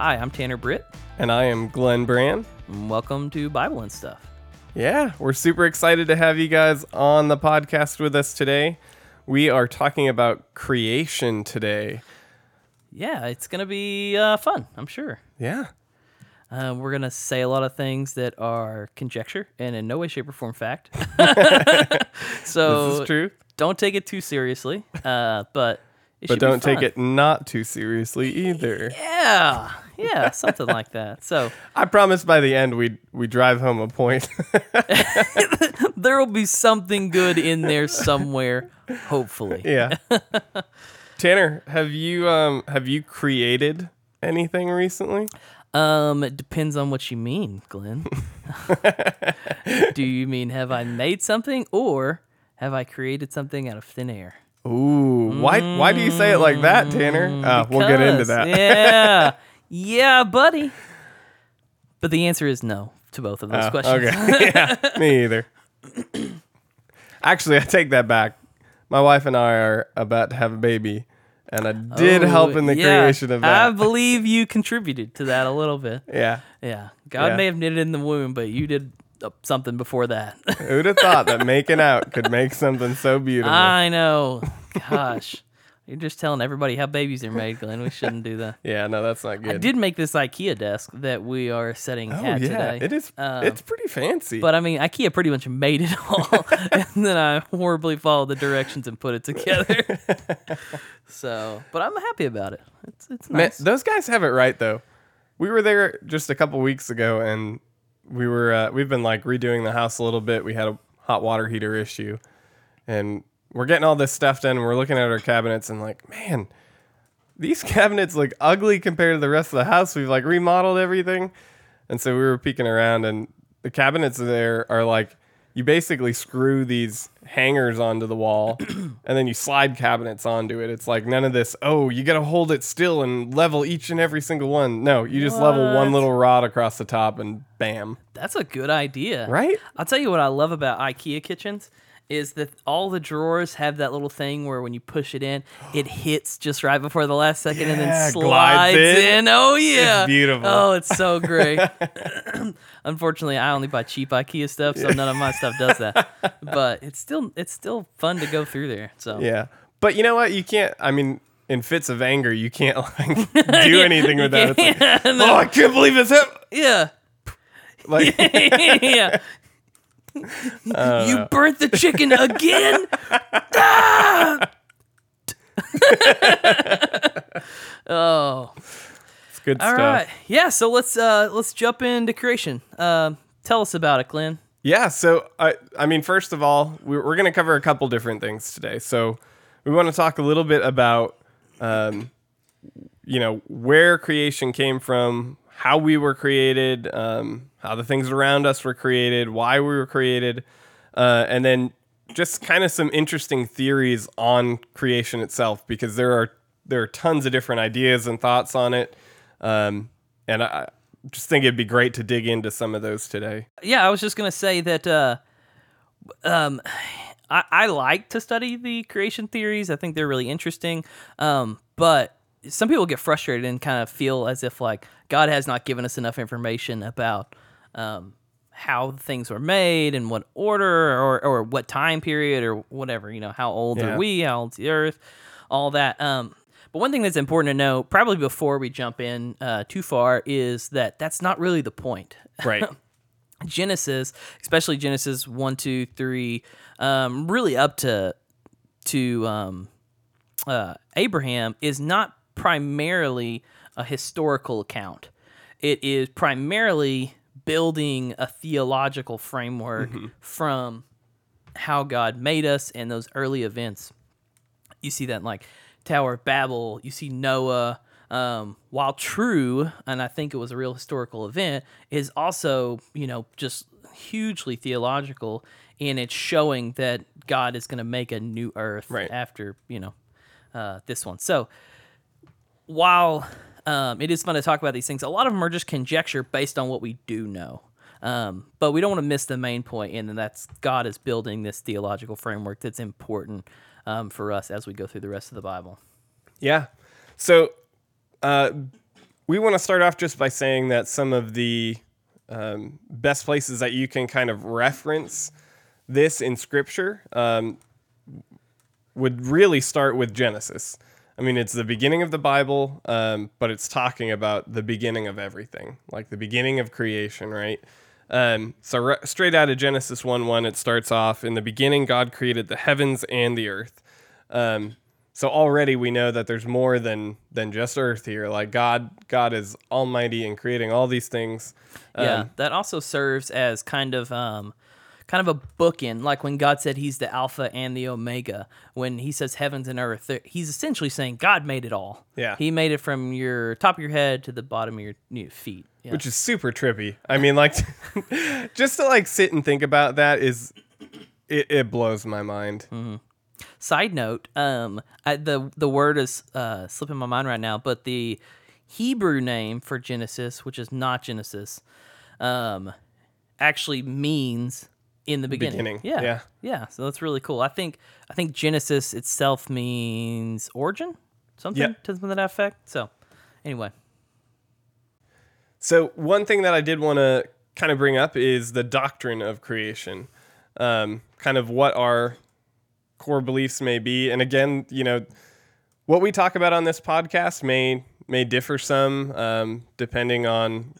Hi, I'm Tanner Britt. And I am Glenn Brand. and Welcome to Bible and Stuff. Yeah, we're super excited to have you guys on the podcast with us today. We are talking about creation today. Yeah, it's going to be uh, fun, I'm sure. Yeah. Uh, we're going to say a lot of things that are conjecture and in no way, shape, or form fact. so This is true. don't take it too seriously, uh, but But don't take it not too seriously either. Yeah, yeah, something like that. So I promise by the end we we drive home a point. there will be something good in there somewhere, hopefully. yeah. Tanner, have you um have you created anything recently? Um, it depends on what you mean, Glenn. Do you mean have I made something or have I created something out of thin air? Ooh, why why do you say it like that, Tanner? Uh, we'll get into that. yeah. Yeah, buddy. But the answer is no to both of those Oh, questions. Okay. yeah, me either. Actually, I take that back. My wife and I are about to have a baby, and I did Oh, help in the yeah. creation of that. I that. believe you contributed to that a little bit. yeah. Yeah. God Yeah. may have knitted in the womb, but you did uh, something before that. Who'd have thought that making out could make something so beautiful? I know. Gosh. You're just telling everybody how babies are made, Glenn. We shouldn't do that. yeah, no, that's not good. I did make this IKEA desk that we are setting oh at yeah, today. it is. Um, it's pretty fancy. But I mean, IKEA pretty much made it all, and then I horribly followed the directions and put it together. so, but I'm happy about it. It's it's Man, nice. those guys have it right though. We were there just a couple weeks ago, and we were uh, we've been like redoing the house a little bit. We had a hot water heater issue, and we're getting all this stuff done. And we're looking at our cabinets, and like, man, these cabinets look ugly compared to the rest of the house. We've like remodeled everything, and so we were peeking around, and the cabinets there are like you basically screw these hangers onto the wall and then you slide cabinets onto it. It's like none of this, oh, you got to hold it still and level each and every single one. No, you just level one What? little rod across the top and bam. That's a good idea, Right? I'll tell you what I love about IKEA kitchens is that all the drawers have that little thing where when you push it in, it hits just right before the last second and then slides in. in. Oh yeah, beautiful. Oh, it's so great. Unfortunately, I only buy cheap IKEA stuff, so none of my stuff does that. But it's still it's still fun to go through there. So Yeah. But you know what? You can't, I mean, in fits of anger, you can't like do anything with that. It's like, Yeah, oh, I can't believe it's him. yeah, Like, yeah. You burnt the chicken again? Ah! oh, it's good all stuff. right. Yeah, so let's uh let's jump into creation. Um, tell us about it, Glenn. Yeah, so I I mean, first of all, we're, we're going to cover a couple different things today. So we want to talk a little bit about, um, you know, where creation came from, how we were created, um, how the things around us were created, why we were created, uh, and then just kind of some interesting theories on creation itself, because there are there are tons of different ideas and thoughts on it, um, and I just think it'd be great to dig into some of those today. Yeah, I was just gonna say that uh, um, I, I like to study the creation theories. I think they're really interesting. Um, but some people get frustrated and kind of feel as if like God has not given us enough information about um, how things were made and what order or, or what time period or whatever. You know, how old Yeah. are we? How old's the Earth? All that. Um, but one thing that's important to know, probably before we jump in uh, too far, is that that's not really the point. Right. Genesis, especially Genesis one, two, three, um, really up to to um, uh, Abraham is not primarily a historical account. It is primarily building a theological framework from how God made us and those early events. You see that in like Tower of Babel. You see Noah. Um, while true, and I think it was a real historical event, is also you know just hugely theological in its showing that God is going to make a new earth Right. after you know uh, this one. So while um, it is fun to talk about these things, a lot of them are just conjecture based on what we do know. Um, but we don't want to miss the main point, and that's God is building this theological framework that's important um, for us as we go through the rest of the Bible. Yeah. So, uh, we want to start off just by saying that some of the um, best places that you can kind of reference this in Scripture um, would really start with Genesis. I mean, it's the beginning of the Bible, um, but it's talking about the beginning of everything, like the beginning of creation, right? Um, so re- straight out of Genesis 1 1, it starts off in the beginning, God created the heavens and the earth. Um, so already we know that there's more than than just earth here. Like God, God is almighty and creating all these things. yeah, Um, that also serves as kind of um, kind of a bookend, like when God said He's the Alpha and the Omega. When He says heavens and earth, He's essentially saying God made it all. Yeah. He made it from your top of your head to the bottom of your, your feet. Yeah. which is super trippy. I mean, like, just to like sit and think about that is, it, it blows my mind. Side note, um, I, the the word is uh, slipping my mind right now, but the Hebrew name for Genesis, which is not Genesis, um, actually means in the beginning. Beginning, Yeah, yeah. yeah. So that's really cool. I think I think Genesis itself means origin, something Yep. to that effect. So, anyway, So one thing that I did want to kind of bring up is the doctrine of creation, um, kind of what our core beliefs may be, and again, you know, what we talk about on this podcast may may differ some um, depending on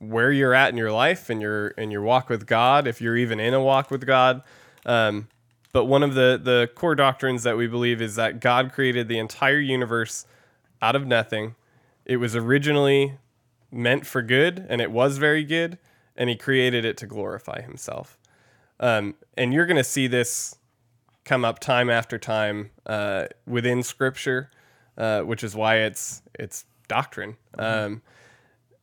where you're at in your life and your in your walk with God, if you're even in a walk with God. Um, but one of the the core doctrines that we believe is that God created the entire universe out of nothing. It was originally meant for good, and it was very good, and He created it to glorify Himself. Um, and you're going to see this come up time after time uh, within Scripture, uh, which is why it's it's doctrine. Um,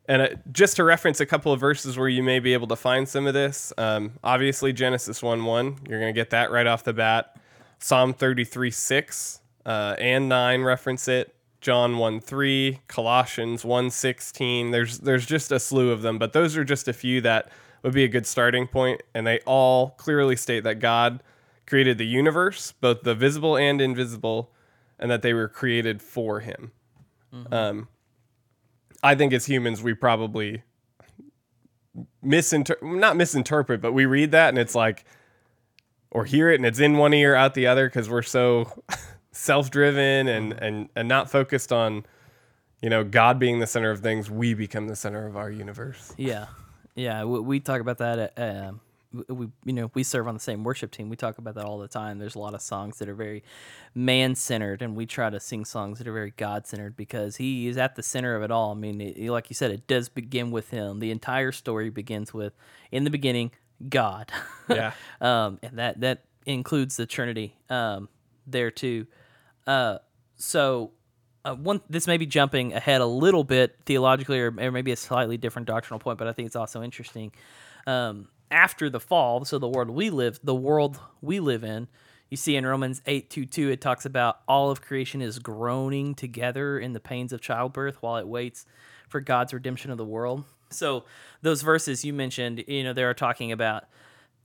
and uh, just to reference a couple of verses where you may be able to find some of this, um, obviously Genesis 1 1, you're going to get that right off the bat. Psalm 33 6 uh, and 9 reference it. John 1 3, Colossians 1 16. There's, there's just a slew of them, but those are just a few that would be a good starting point, And they all clearly state that God created the universe, both the visible and invisible, and that they were created for Him. Um, I think as humans, we probably misinterpret, not misinterpret, but we read that and it's like, or hear it and it's in one ear, out the other, because we're so self-driven and and and not focused on, you know, God being the center of things. We become the center of our universe. yeah, yeah. We, we talk about that. At, um, we you know we serve on the same worship team. We talk about that all the time. There's a lot of songs that are very man centered, and we try to sing songs that are very God centered because He is at the center of it all. I mean, it, like you said, it does begin with Him. The entire story begins with, in the beginning, God. Yeah. um, and that that includes the Trinity um, there too. Uh, so uh, one this may be jumping ahead a little bit theologically, or, or maybe a slightly different doctrinal point, but I think it's also interesting. Um, after the fall, so the world we live, the world we live in, you see in Romans eight two two, it talks about all of creation is groaning together in the pains of childbirth while it waits for God's redemption of the world. So those verses you mentioned, you know, they are talking about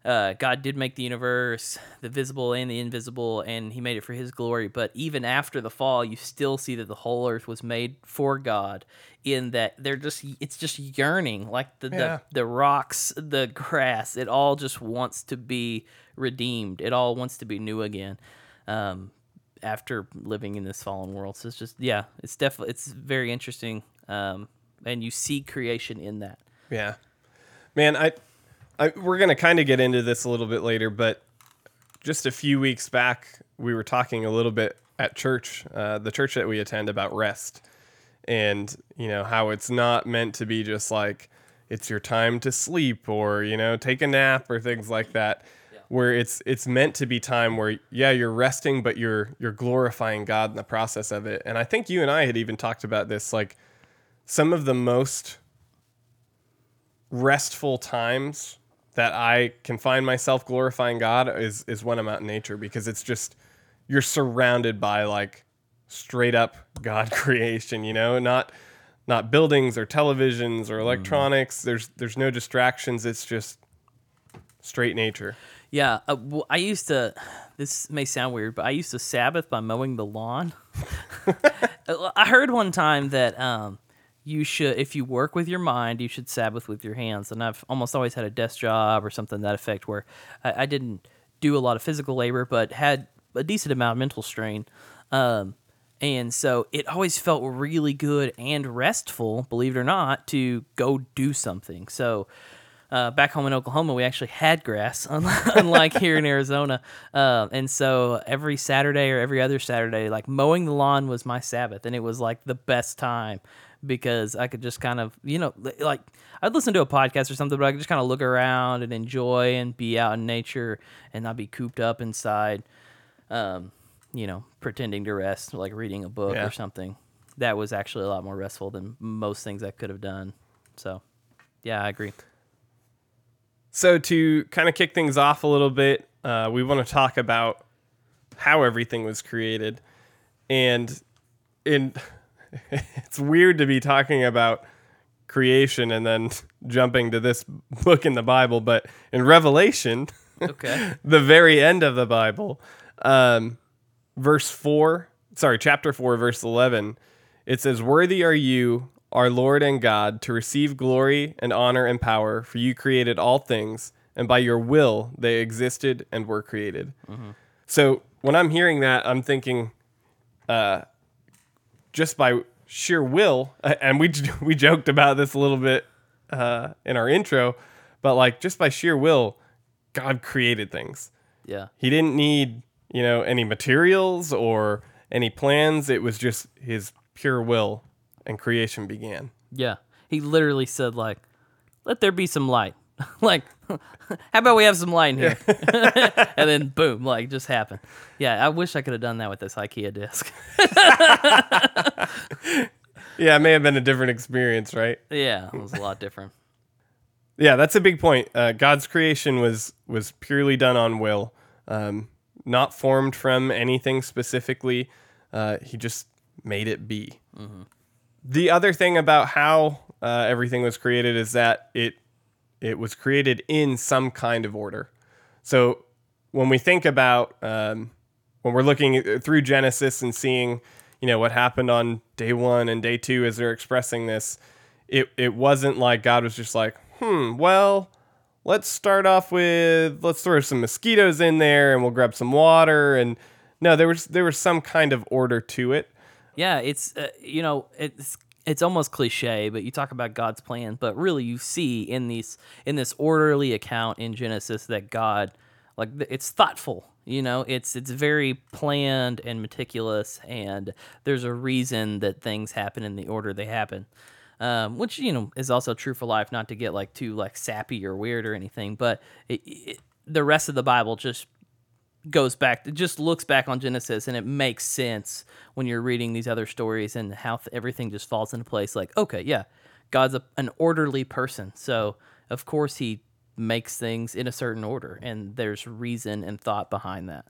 uh, God did make the universe, the visible and the invisible, and He made it for His glory. But even after the fall, you still see that the whole earth was made for God. In that they're just, it's just yearning, like the Yeah. the, the rocks, the grass. It all just wants to be redeemed. It all wants to be new again. Um, after living in this fallen world, so it's just, yeah, it's definitely, it's very interesting. Um, and you see creation in that. Yeah, man, I, I we're gonna kind of get into this a little bit later, but just a few weeks back, we were talking a little bit at church, uh, the church that we attend, about rest, and you know how it's not meant to be just like it's your time to sleep or you know take a nap or things like that. Where it's it's meant to be time where yeah you're resting but you're you're glorifying God in the process of it and I think you and I had even talked about this like some of the most restful times that I can find myself glorifying God is is when I'm out in nature because it's just you're surrounded by like straight up God creation, you know, not not buildings or televisions or electronics. There's there's no distractions. It's just straight nature. Yeah, uh, well, I used to. This may sound weird, but I used to Sabbath by mowing the lawn. I heard one time that um, you should if you work with your mind you should sabbath with your hands. And i've almost always had a desk job or something that effect where i, I didn't do a lot of physical labor but had a decent amount of mental strain. Um, and so it always felt really good and restful believe it or not to go do something. So uh, back home in Oklahoma, we actually had grass, unlike here in Arizona. Uh, and so every Saturday or every other Saturday, like mowing the lawn was my Sabbath, and it was like the best time because I could just kind of, you know, like I'd listen to a podcast or something, but I could just kind of look around and enjoy and be out in nature and not be cooped up inside, um, you know, pretending to rest, like reading a book Yeah. or something. That was actually a lot more restful than most things I could have done. So, yeah, I agree. So to kind of kick things off a little bit, uh, we want to talk about how everything was created, and in it's weird to be talking about creation and then jumping to this book in the Bible, but in Revelation, Okay. the very end of the Bible, um, verse 4, sorry, chapter 4, verse 11, it says, Worthy are you, our Lord and God, to receive glory and honor and power, for you created all things, and by your will they existed and were created. So when I'm hearing that, I'm thinking, uh, just by sheer will, and we we joked about this a little bit uh, in our intro, but like just by sheer will, God created things. Yeah. He didn't need, you know, any materials or any plans. It was just his pure will and creation began. Yeah. He literally said like, "Let there be some light." like, how about we have some light in here? and then boom, like just happened. Yeah, I wish I could have done that with this IKEA disc. Yeah, it may have been a different experience, right? yeah, it was a lot different. Yeah, that's a big point. Uh, God's creation was was purely done on will, um, not formed from anything specifically. Uh, he just made it be. The other thing about how uh, everything was created is that it it was created in some kind of order. So when we think about um, when we're looking through Genesis and seeing, you know, what happened on day one and day two as they're expressing this, it it wasn't like God was just like, hmm, well, let's start off with let's throw some mosquitoes in there and we'll grab some water and no, there was there was some kind of order to it. Yeah, it's uh, you know it's it's almost cliche, but you talk about God's plan, but really you see in these in this orderly account in Genesis that God like it's thoughtful. You know, it's it's very planned and meticulous, and there's a reason that things happen in the order they happen. Um, which you know is also true for life. Not to get like too like sappy or weird or anything, but it, it, the rest of the Bible just goes back it just looks back on genesis and it makes sense when you're reading these other stories and how th- everything just falls into place like okay yeah god's a, an orderly person so of course he makes things in a certain order and there's reason and thought behind that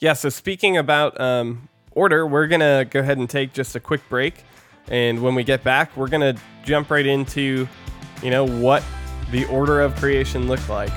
Yeah, so speaking about um, order, we're to go ahead and take just a quick break. And when we get back, we're to jump right into, you know, what the order of creation looked like.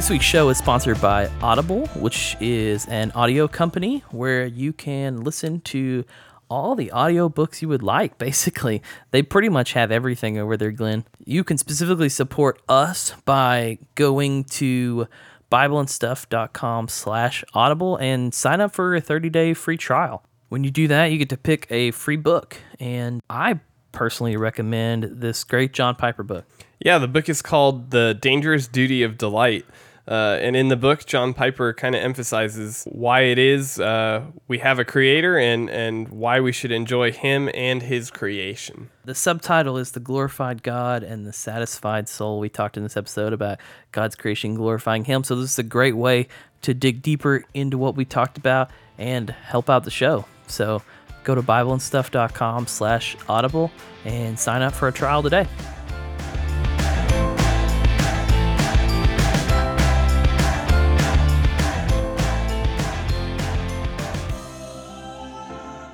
This week's show is sponsored by Audible, which is an audio company where you can listen to all the audio books you would like, basically. They pretty much have everything over there, Glenn. You can specifically support us by going to bibleandstuff.com slash audible and sign up for a 30-day free trial. When you do that, you get to pick a free book. And I personally recommend this great John Piper book. Yeah, the book is called The Dangerous Duty of Delight. Uh, and in the book, John Piper kind of emphasizes why it is uh, we have a creator and, and why we should enjoy him and his creation. The subtitle is The Glorified God and the Satisfied Soul. We talked in this episode about God's creation glorifying Him. So, this is a great way to dig deeper into what we talked about and help out the show. So, go to BibleandStuff.com slash audible and sign up for a trial today.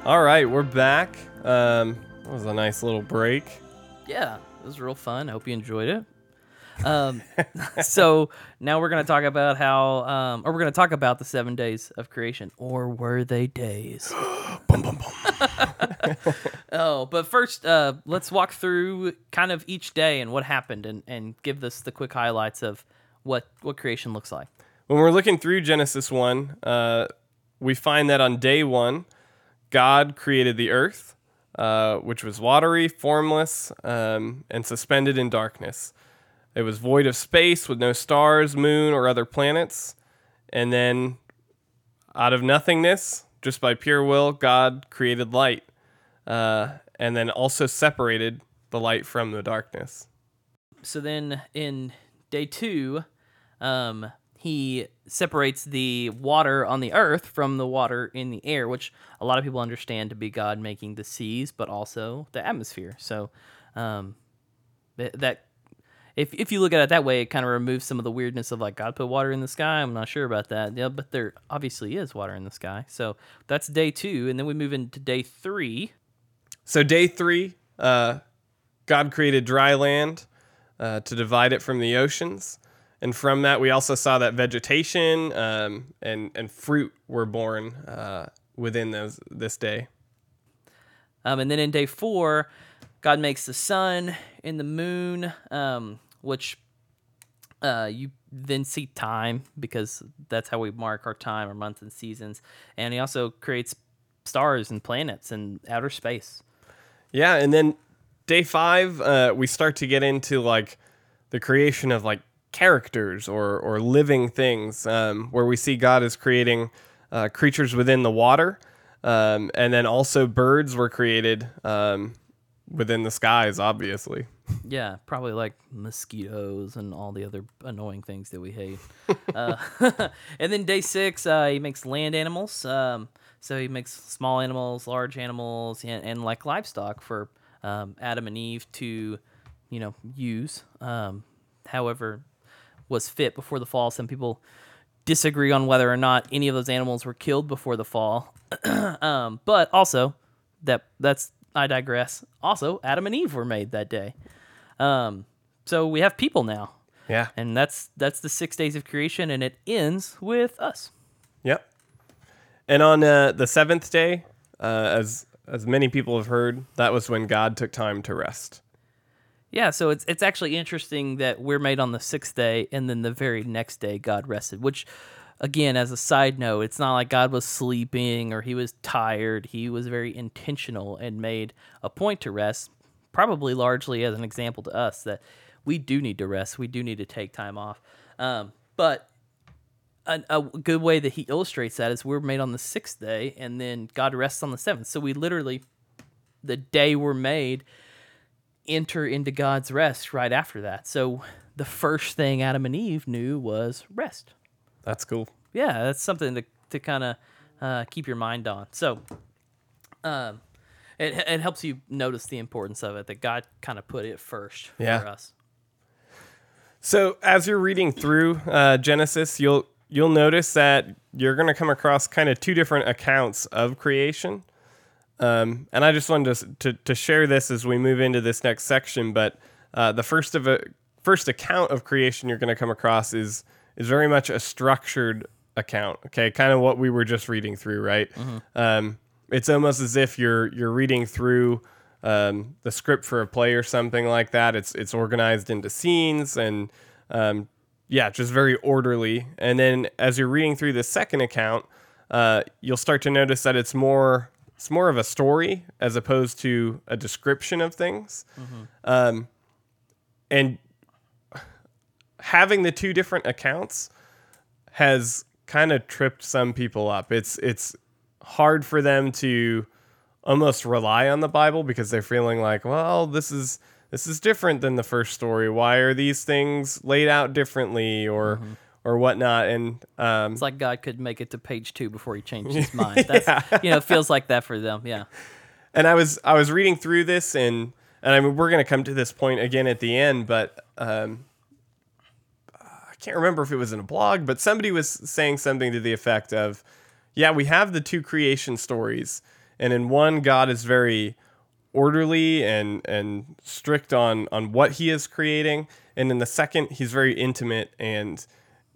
All right, we're back. Um, that was a nice little break. Yeah, it was real fun. I hope you enjoyed it. Um, so now we're going to talk about how, um, or we're going to talk about the seven days of creation, or were they days? Bum, bum, bum. oh, but first, uh, let's walk through kind of each day and what happened, and and give us the quick highlights of what what creation looks like. When we're looking through Genesis 1, uh, we find that on day one, God created the earth, uh, which was watery, formless, um, and suspended in darkness. It was void of space with no stars, moon, or other planets. And then, out of nothingness, just by pure will, God created light, uh, and then also separated the light from the darkness. So then in day two, um, he separates the water on the earth from the water in the air, which a lot of people understand to be God making the seas, but also the atmosphere. So um, th- that if if you look at it that way, it kind of removes some of the weirdness of like God put water in the sky. I'm not sure about that. Yeah, but there obviously is water in the sky. So that's day two, and then we move into day three. So day three, uh, God created dry land uh, to divide it from the oceans, and from that we also saw that vegetation um, and and fruit were born uh, within those this day. Um, and then in day four, God makes the sun and the moon, um, which uh, you then see time because that's how we mark our time, our months and seasons. And He also creates stars and planets and outer space. Yeah, and then day five, uh, we start to get into like the creation of like characters or or living things, um, where we see God is creating uh, creatures within the water, um, and then also birds were created um, within the skies, obviously. Yeah, probably like mosquitoes and all the other annoying things that we hate. uh, and then day six, uh, he makes land animals. Um, so he makes small animals, large animals, and, and like livestock for um, Adam and Eve to, you know, use. Um, however, was fit before the fall. Some people disagree on whether or not any of those animals were killed before the fall. um, but also, that that's I digress. Also, Adam and Eve were made that day. Um, so we have people now, Yeah. and that's that's the six days of creation, and it ends with us. Yep. And on uh, the seventh day, uh, as as many people have heard, that was when God took time to rest. Yeah, so it's it's actually interesting that we're made on the sixth day, and then the very next day God rested. Which, again, as a side note, it's not like God was sleeping or He was tired. He was very intentional and made a point to rest, probably largely as an example to us that we do need to rest. We do need to take time off. Um, but a, a good way that He illustrates that is we're made on the sixth day, and then God rests on the seventh. So we literally, the day we're made enter into God's rest right after that. So the first thing Adam and Eve knew was rest. That's cool. Yeah, that's something to to kind of uh, keep your mind on. So, um, it it helps you notice the importance of it that God kind of put it first Yeah. for us. So as you're reading through uh, Genesis, you'll you'll notice that you're going to come across kind of two different accounts of creation. Um, and I just wanted to, to to share this as we move into this next section. But uh, the first of a first account of creation you're going to come across is is very much a structured account. Okay, kind of what we were just reading through, right? Um, it's almost as if you're you're reading through um, the script for a play or something like that. It's it's organized into scenes and um, yeah, just very orderly. And then as you're reading through the second account, uh, you'll start to notice that it's more it's more of a story as opposed to a description of things. Um, and having the two different accounts has kind of tripped some people up. It's it's hard for them to almost rely on the Bible because they're feeling like, well, this is this is different than the first story. Why are these things laid out differently or or whatnot? And um, It's like God could make it to page two before He changed His mind. That's you know, it feels like that for them. Yeah. and I was I was reading through this and and I mean we're gonna come to this point again at the end, but um, I can't remember if it was in a blog, but somebody was saying something to the effect of, yeah, we have the two creation stories, and in one God is very orderly and and strict on on what He is creating, and in the second he's very intimate and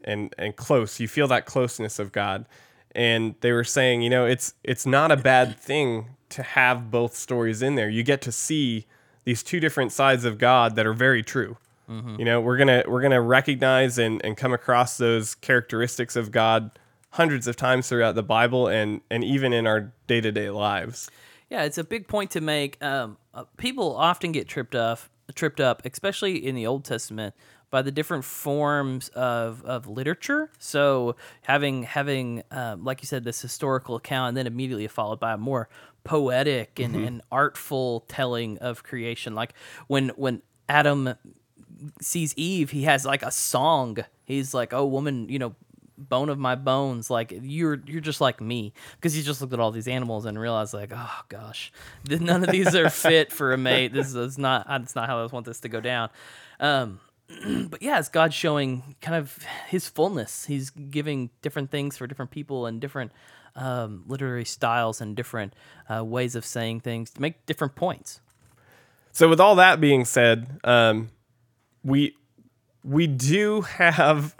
and and close. You feel that closeness of God. And they were saying, you know, it's it's not a bad thing to have both stories in there. You get to see these two different sides of God that are very true. You know, we're gonna we're gonna recognize and, and come across those characteristics of God hundreds of times throughout the Bible and and even in our day to day lives. Yeah, it's a big point to make. Um, uh, people often get tripped up, tripped up, especially in the Old Testament, by the different forms of, of literature. So having having um, like you said, this historical account, and then immediately followed by a more poetic and, and artful telling of creation. Like when when Adam sees Eve, he has like a song. He's like, "Oh, woman, you know." bone of my bones like you're you're just like me because he just looked at all these animals and realized like oh gosh none of these are fit for a mate this is not that's not how i want this to go down um but yeah it's god showing kind of his fullness. He's giving different things for different people and different um, literary styles and different uh, ways of saying things to make different points. So with all that being said, um, we we do have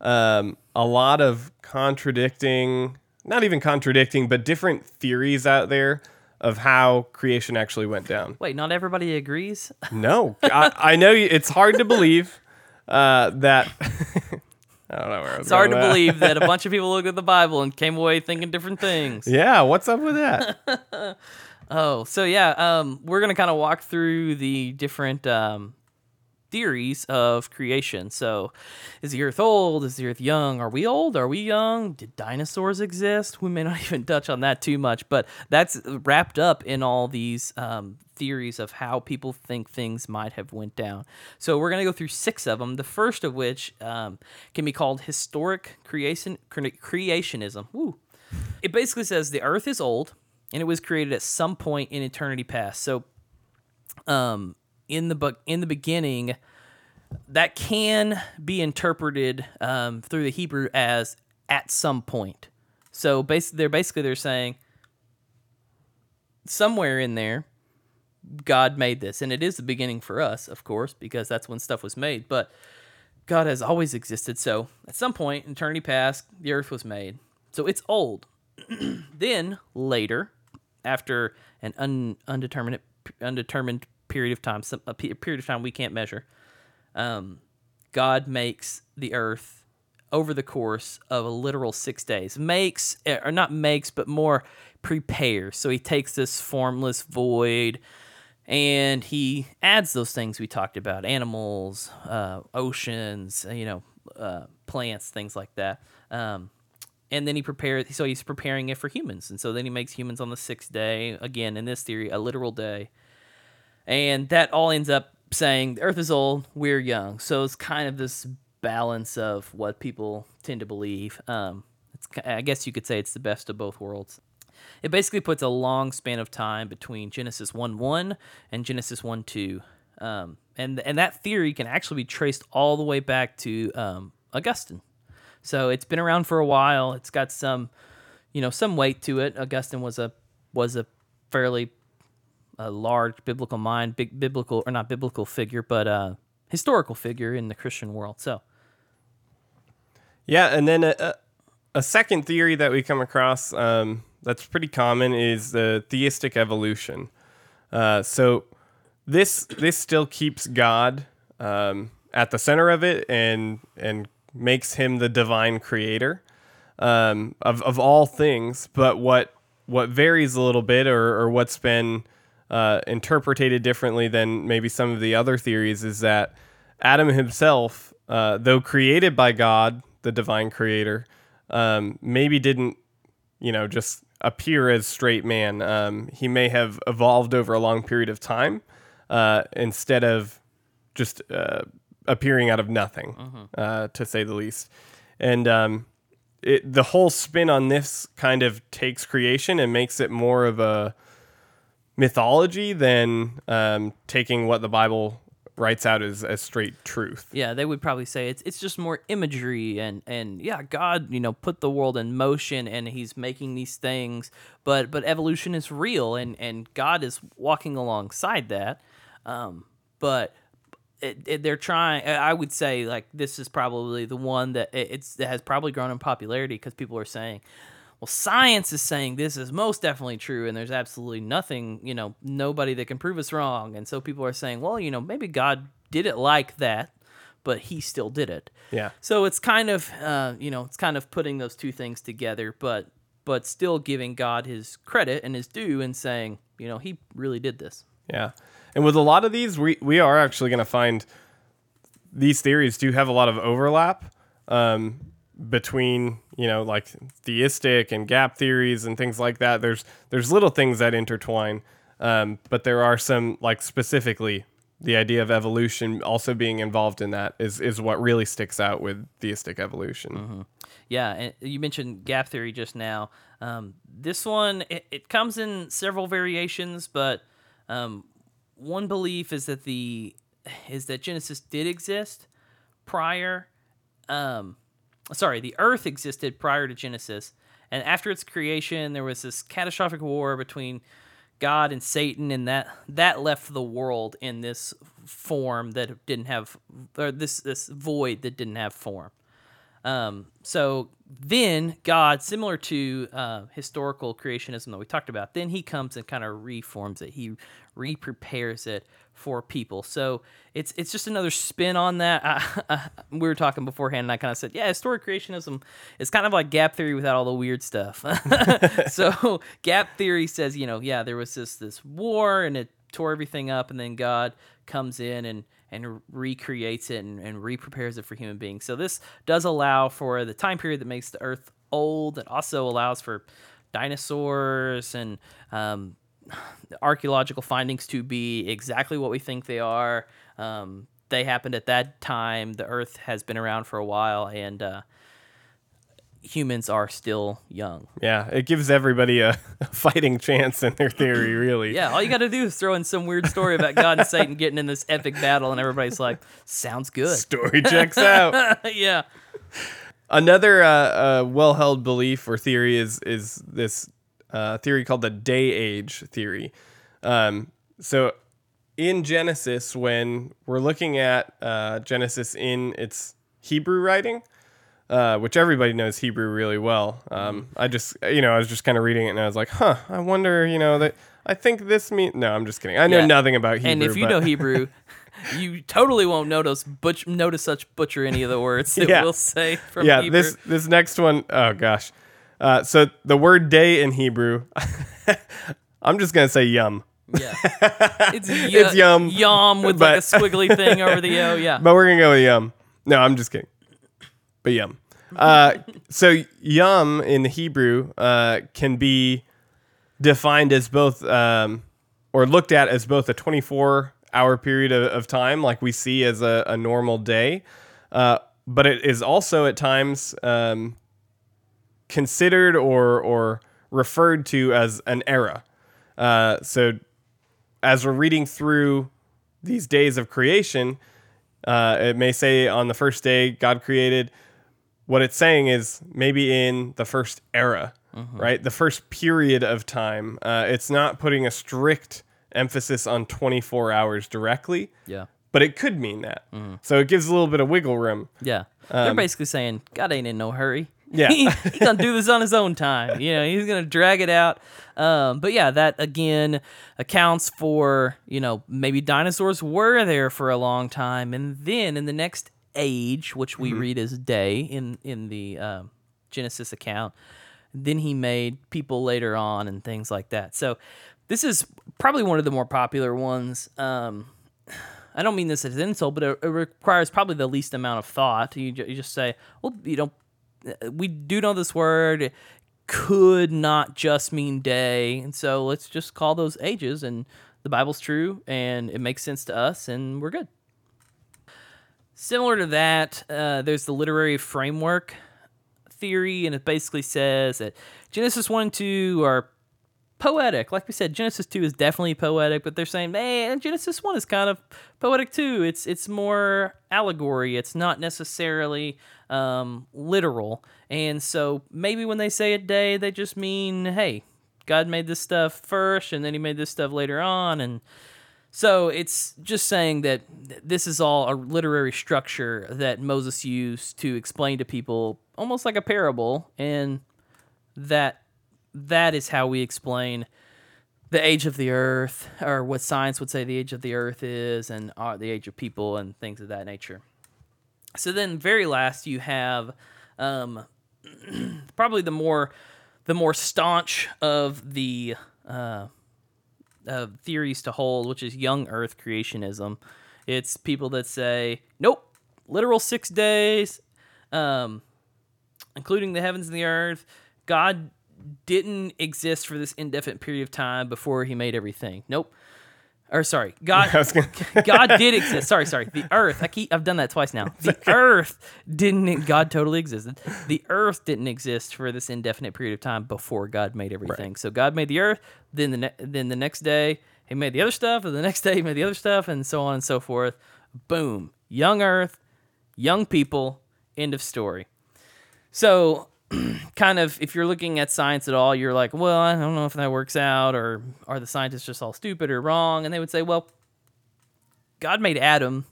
um, a lot of contradicting, not even contradicting, but different theories out there of how creation actually went down. wait not everybody agrees No, I, I know you- it's hard to believe uh, that. I don't know where I was it's hard to that. believe that a bunch of people looked at the bible and came away thinking different things Yeah, what's up with that? Oh, so yeah, um, we're gonna kind of walk through the different um, theories of creation. So, is the Earth old? Is the Earth young? Are we old? Are we young? Did dinosaurs exist? We may not even touch on that too much, but that's wrapped up in all these um, theories of how people think things might have went down. So we're gonna go through six of them. The first of which um, can be called historic creation creationism. Woo. It basically says the Earth is old and it was created at some point in eternity past. So, um, in the book, in the beginning, that can be interpreted um, through the Hebrew as at some point. So basically, they're basically they're saying somewhere in there, God made this, and it is the beginning for us, of course, because that's when stuff was made. But God has always existed. So at some point, in eternity past, the earth was made. So it's old. then later, after an un, undetermined undetermined period of time, some, a period of time we can't measure, um, God makes the earth over the course of a literal six days. Makes eh, or not makes, but more prepares. So he takes this formless void. And he adds those things we talked about: animals, uh, oceans, uh, you know, uh, plants, things like that. Um, and then he prepares so he's preparing it for humans and so then he makes humans on the sixth day again in this theory a literal day and that all ends up saying the earth is old we're young. So it's kind of this balance of what people tend to believe. Um, i guess you could say it's the best of both worlds. It basically puts a long span of time between genesis 1 1 and genesis 1 2 um, and, and that theory can actually be traced all the way back to um, augustine. So it's been around for a while. It's got some, you know, some weight to it. Augustine was a was a fairly a large biblical mind, big biblical or not biblical figure, but uh, historical figure in the Christian world. So Yeah, and then a, a, a second theory that we come across um, that's pretty common is the theistic evolution. Uh, so this this still keeps God um, at the center of it and and makes him the divine creator um, of of all things. But what what varies a little bit, or or what's been uh, interpreted differently than maybe some of the other theories, is that Adam himself, uh, though created by God, the divine creator, um, maybe didn't, you know, just appear as straight man. Um, he may have evolved over a long period of time uh, instead of just uh, appearing out of nothing, uh, to say the least. And um, it, the whole spin on this kind of takes creation and makes it more of a mythology than um, taking what the Bible writes out as, as straight truth. yeah, they would probably say it's it's just more imagery and and yeah, God, you know, put the world in motion and He's making these things, but but evolution is real and and God is walking alongside that. Um, but it, it, they're trying. I would say like this is probably the one that it, it's that has probably grown in popularity because people are saying, well, science is saying this is most definitely true, and there's absolutely nothing, you know, nobody that can prove us wrong. And so people are saying, well, you know, maybe God did it like that, but he still did it. Yeah. So it's kind of, uh, you know, it's kind of putting those two things together, but but still giving God his credit and his due and saying, you know, he really did this. Yeah. And with a lot of these, we, we are actually going to find these theories do have a lot of overlap um, between, you know, like theistic and gap theories and things like that. There's there's little things that intertwine, um, but there are some like specifically the idea of evolution also being involved in that is is what really sticks out with theistic evolution. Yeah, and you mentioned gap theory just now. Um, this one it, it comes in several variations, but um, one belief is that the is that Genesis did exist prior. Um, sorry, the Earth existed prior to Genesis, and after its creation, there was this catastrophic war between God and Satan, and that that left the world in this form that didn't have, or this this void that didn't have form. Um, so then God, similar to uh, historical creationism that we talked about, then he comes and kind of reforms it. He re-prepares it for people. So it's it's just another spin on that. I, we were talking beforehand, and I kind of said, yeah, historic creationism is kind of like gap theory without all the weird stuff. so gap theory says, you know, yeah, there was this this war and it tore everything up, and then God comes in and and recreates it and, and re-prepares it for human beings. So this does allow for the time period that makes the Earth old. It also allows for dinosaurs and um, archaeological findings to be exactly what we think they are. Um, they happened at that time. The Earth has been around for a while, and uh, humans are still young. Yeah, it gives everybody a, fighting chance in their theory, really. Yeah, all you got to do is throw in some weird story about God and Satan getting in this epic battle, and everybody's like, "Sounds good." Story checks out. yeah. Another uh, uh, well-held belief or theory is is this uh, theory called the day age theory. Um, so, in Genesis, when we're looking at uh, Genesis in its Hebrew writing, uh, which everybody knows Hebrew really well. Um, I just, you know, I was just kind of reading it and I was like, huh, I wonder, you know, that I think this means. No, I'm just kidding. I know Yeah. nothing about Hebrew. and if you but- know Hebrew, you totally won't notice butch notice such butcher any of the words that Yeah. we'll say from yeah, Hebrew. this this next one, oh gosh. Uh, so the word day in Hebrew, I'm just gonna say yum, yeah, it's, It's yum, yum with like a squiggly thing over the o. Yeah, but we're gonna go with yum. No, I'm just kidding. But yum. Uh, so yum in the Hebrew uh, can be defined as both, um, or looked at as both a 24 hour period of, of time, like we see as a, a normal day, uh, but it is also at times um, considered or or referred to as an era. Uh, so as we're reading through these days of creation, uh, it may say on the first day God created. What it's saying is maybe in the first era, right? The first period of time. Uh, it's not putting a strict emphasis on 24 hours directly, yeah, but it could mean that. So it gives a little bit of wiggle room. yeah. They're basically saying God ain't in no hurry. Yeah. he, he gonna do this on his own time. You know, he's gonna drag it out. Um, but yeah, that again accounts for you know maybe dinosaurs were there for a long time, and then in the next age, which Mm-hmm. we read as day in in the um, Genesis account, then he made people later on and things like that. So this is probably one of the more popular ones. Um, I don't mean this as an insult, but it, it requires probably the least amount of thought. You, ju- you just say, well, you know, we do know this word could not just mean day, and so let's just call those ages. And the Bible's true, and it makes sense to us, and we're good. Similar to that, uh, there's the literary framework theory, and it basically says that Genesis 1 and 2 are poetic. Like we said, Genesis 2 is definitely poetic, but they're saying, man, Genesis 1 is kind of poetic too. It's it's more allegory. It's not necessarily um, literal. And so maybe when they say a day, they just mean, hey, God made this stuff first, and then he made this stuff later on, and So it's just saying that this is all a literary structure that Moses used to explain to people, almost like a parable, and that that is how we explain the age of the earth, or what science would say the age of the earth is, and uh, the age of people, and things of that nature. So then, very last, you have um, probably the more the more staunch of the uh, uh, theories to hold, which is young Earth creationism. It's people that say, nope, literal six days, um, including the heavens and the earth. God didn't exist for this indefinite period of time before he made everything. Nope. Or sorry, God gonna- God did exist. Sorry, sorry. The earth. I keep I've done that twice now. The earth didn't God totally existed. The earth didn't exist for this indefinite period of time before God made everything. So God made the earth, then the ne- then the next day he made the other stuff, and the next day he made the other stuff and so on and so forth. Boom. Young earth, young people, end of story. So, kind of, if you're looking at science at all, you're like, well, I don't know if that works out, or are the scientists just all stupid or wrong? And they would say, well, God made Adam,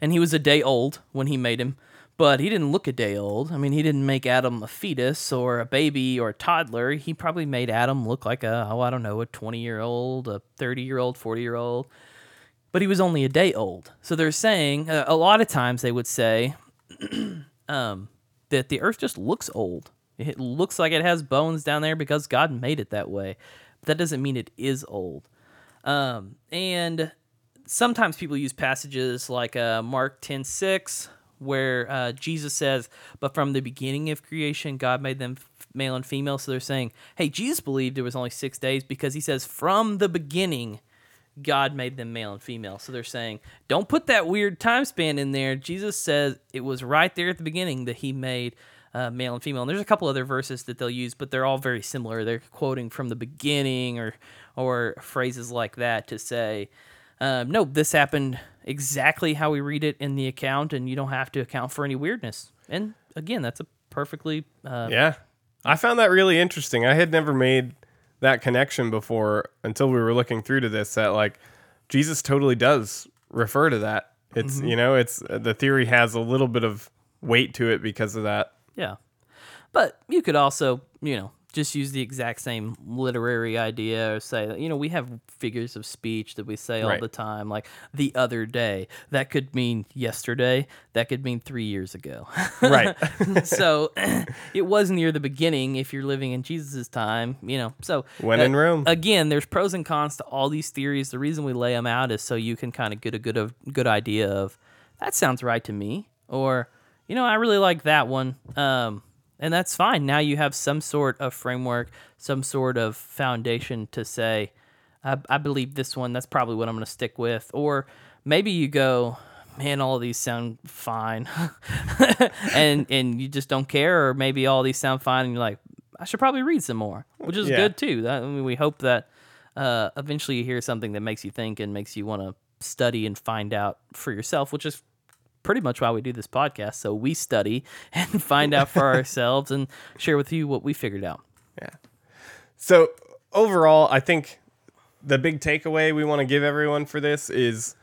and he was a day old when he made him, but he didn't look a day old. I mean, he didn't make Adam a fetus or a baby or a toddler. He probably made Adam look like a, oh, I don't know, a 20 year old, a 30 year old, 40 year old. But he was only a day old. So they're saying, uh, a lot of times they would say, um, that the earth just looks old. It looks like it has bones down there because God made it that way. But that doesn't mean it is old. Um, and sometimes people use passages like uh, Mark 10 6, where uh, Jesus says, But from the beginning of creation, God made them male and female. So they're saying, Hey, Jesus believed it was only six days because he says, From the beginning, God made them male and female. So they're saying, don't put that weird time span in there. Jesus says it was right there at the beginning that he made uh, male and female. And there's a couple other verses that they'll use, but they're all very similar. They're quoting from the beginning or or phrases like that to say, um, no, this happened exactly how we read it in the account, and you don't have to account for any weirdness. And again, that's a perfectly uh, Yeah. I found that really interesting. I had never made that connection before until we were looking through to this that like Jesus totally does refer to that. It's mm-hmm. you know, it's uh, the theory has a little bit of weight to it because of that. Yeah. But you could also, you know, just use the exact same literary idea or say that, you know, we have figures of speech that we say all Right. the time, like the other day. That could mean yesterday. That could mean three years ago. Right. so it was near the beginning if you're living in Jesus' time, you know. So When uh, in Rome. Again, there's pros and cons to all these theories. The reason we lay them out is so you can kind of get a good of good idea of that sounds right to me, or you know, I really like that one. Um, and that's fine. Now you have some sort of framework, some sort of foundation to say, I, I believe this one. That's probably what I'm going to stick with. Or maybe you go, man, all of these sound fine, and and you just don't care. Or maybe all these sound fine, and you're like, I should probably read some more, which is Yeah. good too. That, I mean, we hope that uh, eventually you hear something that makes you think and makes you want to study and find out for yourself, which is pretty much why we do this podcast. So we study and find out for ourselves and share with you what we figured out. Yeah. So overall, I think the big takeaway we want to give everyone for this is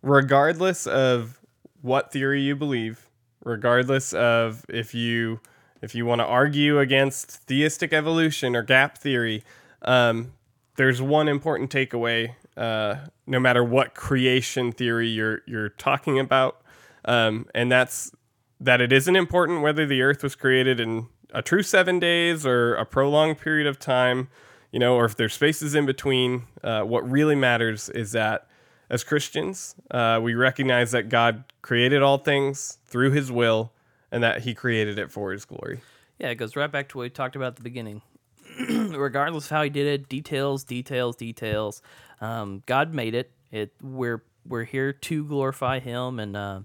regardless of what theory you believe, regardless of if you if you want to argue against theistic evolution or gap theory, um, there's one important takeaway. Uh, no matter what creation theory you're you're talking about, um, and that's that it isn't important whether the Earth was created in a true seven days or a prolonged period of time, you know, or if there's spaces in between. Uh, what really matters is that as Christians, uh, we recognize that God created all things through His will, and that He created it for His glory. Yeah, it goes right back to what we talked about at the beginning. Regardless of how he did it, details, details, details. Um, God made it. It we're we're here to glorify Him, and uh,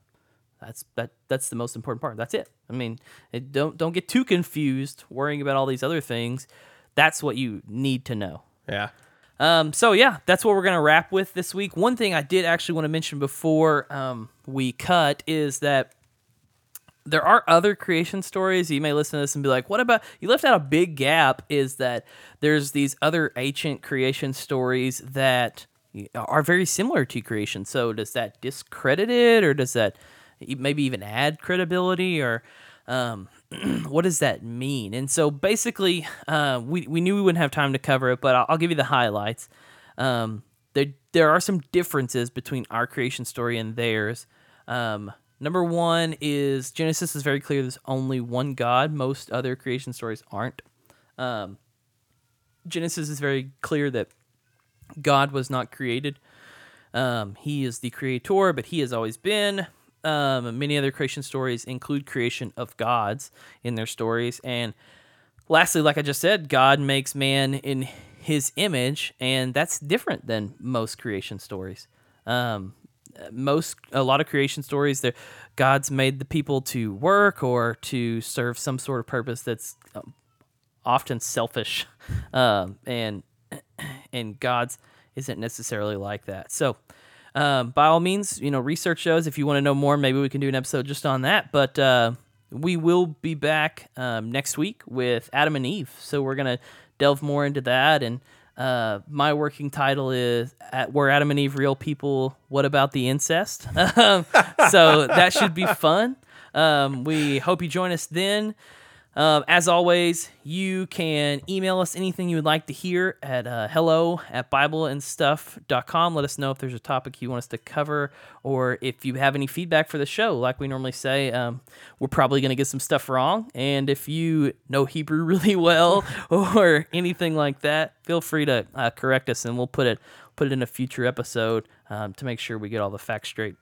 that's that that's the most important part. That's it. I mean, it, don't don't get too confused worrying about all these other things. That's what you need to know. Yeah. Um, so yeah, that's what we're gonna wrap with this week. One thing I did actually want to mention before um, we cut is that there are other creation stories. You may listen to this and be like, "What about?" You left out a big gap. Is that there's these other ancient creation stories that are very similar to creation. So does that discredit it, or does that maybe even add credibility, or um, what does that mean? And so basically, uh, we we knew we wouldn't have time to cover it, but I'll, I'll give you the highlights. Um, there there are some differences between our creation story and theirs. Um, number one is Genesis is very clear. There's only one God. Most other creation stories aren't. Um, Genesis is very clear that God was not created. Um, he is the creator, but he has always been. Um, many other creation stories include creation of gods in their stories. And lastly, like I just said, God makes man in his image, and that's different than most creation stories. Um, most a lot of creation stories god's made the people to work or to serve some sort of purpose that's um, often selfish um, and and god's isn't necessarily like that so um, by all means you know research shows if you want to know more maybe we can do an episode just on that but uh, we will be back um, next week with adam and eve so we're gonna delve more into that and uh, my working title is at, "Were Adam and Eve real people? What about the incest?" So that should be fun. Um, we hope you join us then. Um, as always, you can email us anything you would like to hear at uh, hello at bibleandstuff.com. Let us know if there's a topic you want us to cover or if you have any feedback for the show. Like we normally say, um, we're probably going to get some stuff wrong. And if you know Hebrew really well or anything like that, feel free to uh, correct us and we'll put it, put it in a future episode um, to make sure we get all the facts straight.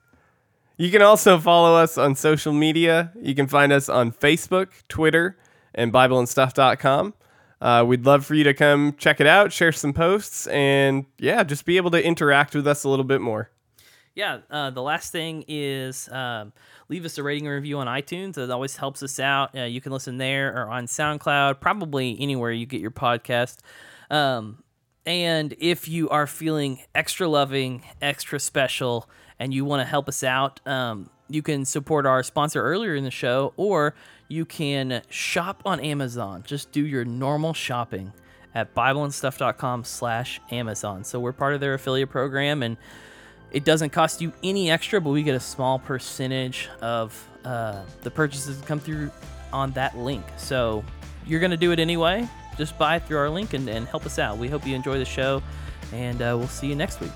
You can also follow us on social media. You can find us on Facebook, Twitter, and BibleandStuff.com. Uh, we'd love for you to come check it out, share some posts, and yeah, just be able to interact with us a little bit more. Yeah, uh, the last thing is um, leave us a rating review on iTunes. It always helps us out. Uh, you can listen there or on SoundCloud, probably anywhere you get your podcast. Um, and if you are feeling extra loving, extra special, and you want to help us out, um, you can support our sponsor earlier in the show, or you can shop on Amazon. Just do your normal shopping at bibleandstuff.com slash Amazon. So we're part of their affiliate program and it doesn't cost you any extra, but we get a small percentage of uh, the purchases that come through on that link. So you're going to do it anyway. Just buy through our link and, and help us out. We hope you enjoy the show, and uh, we'll see you next week.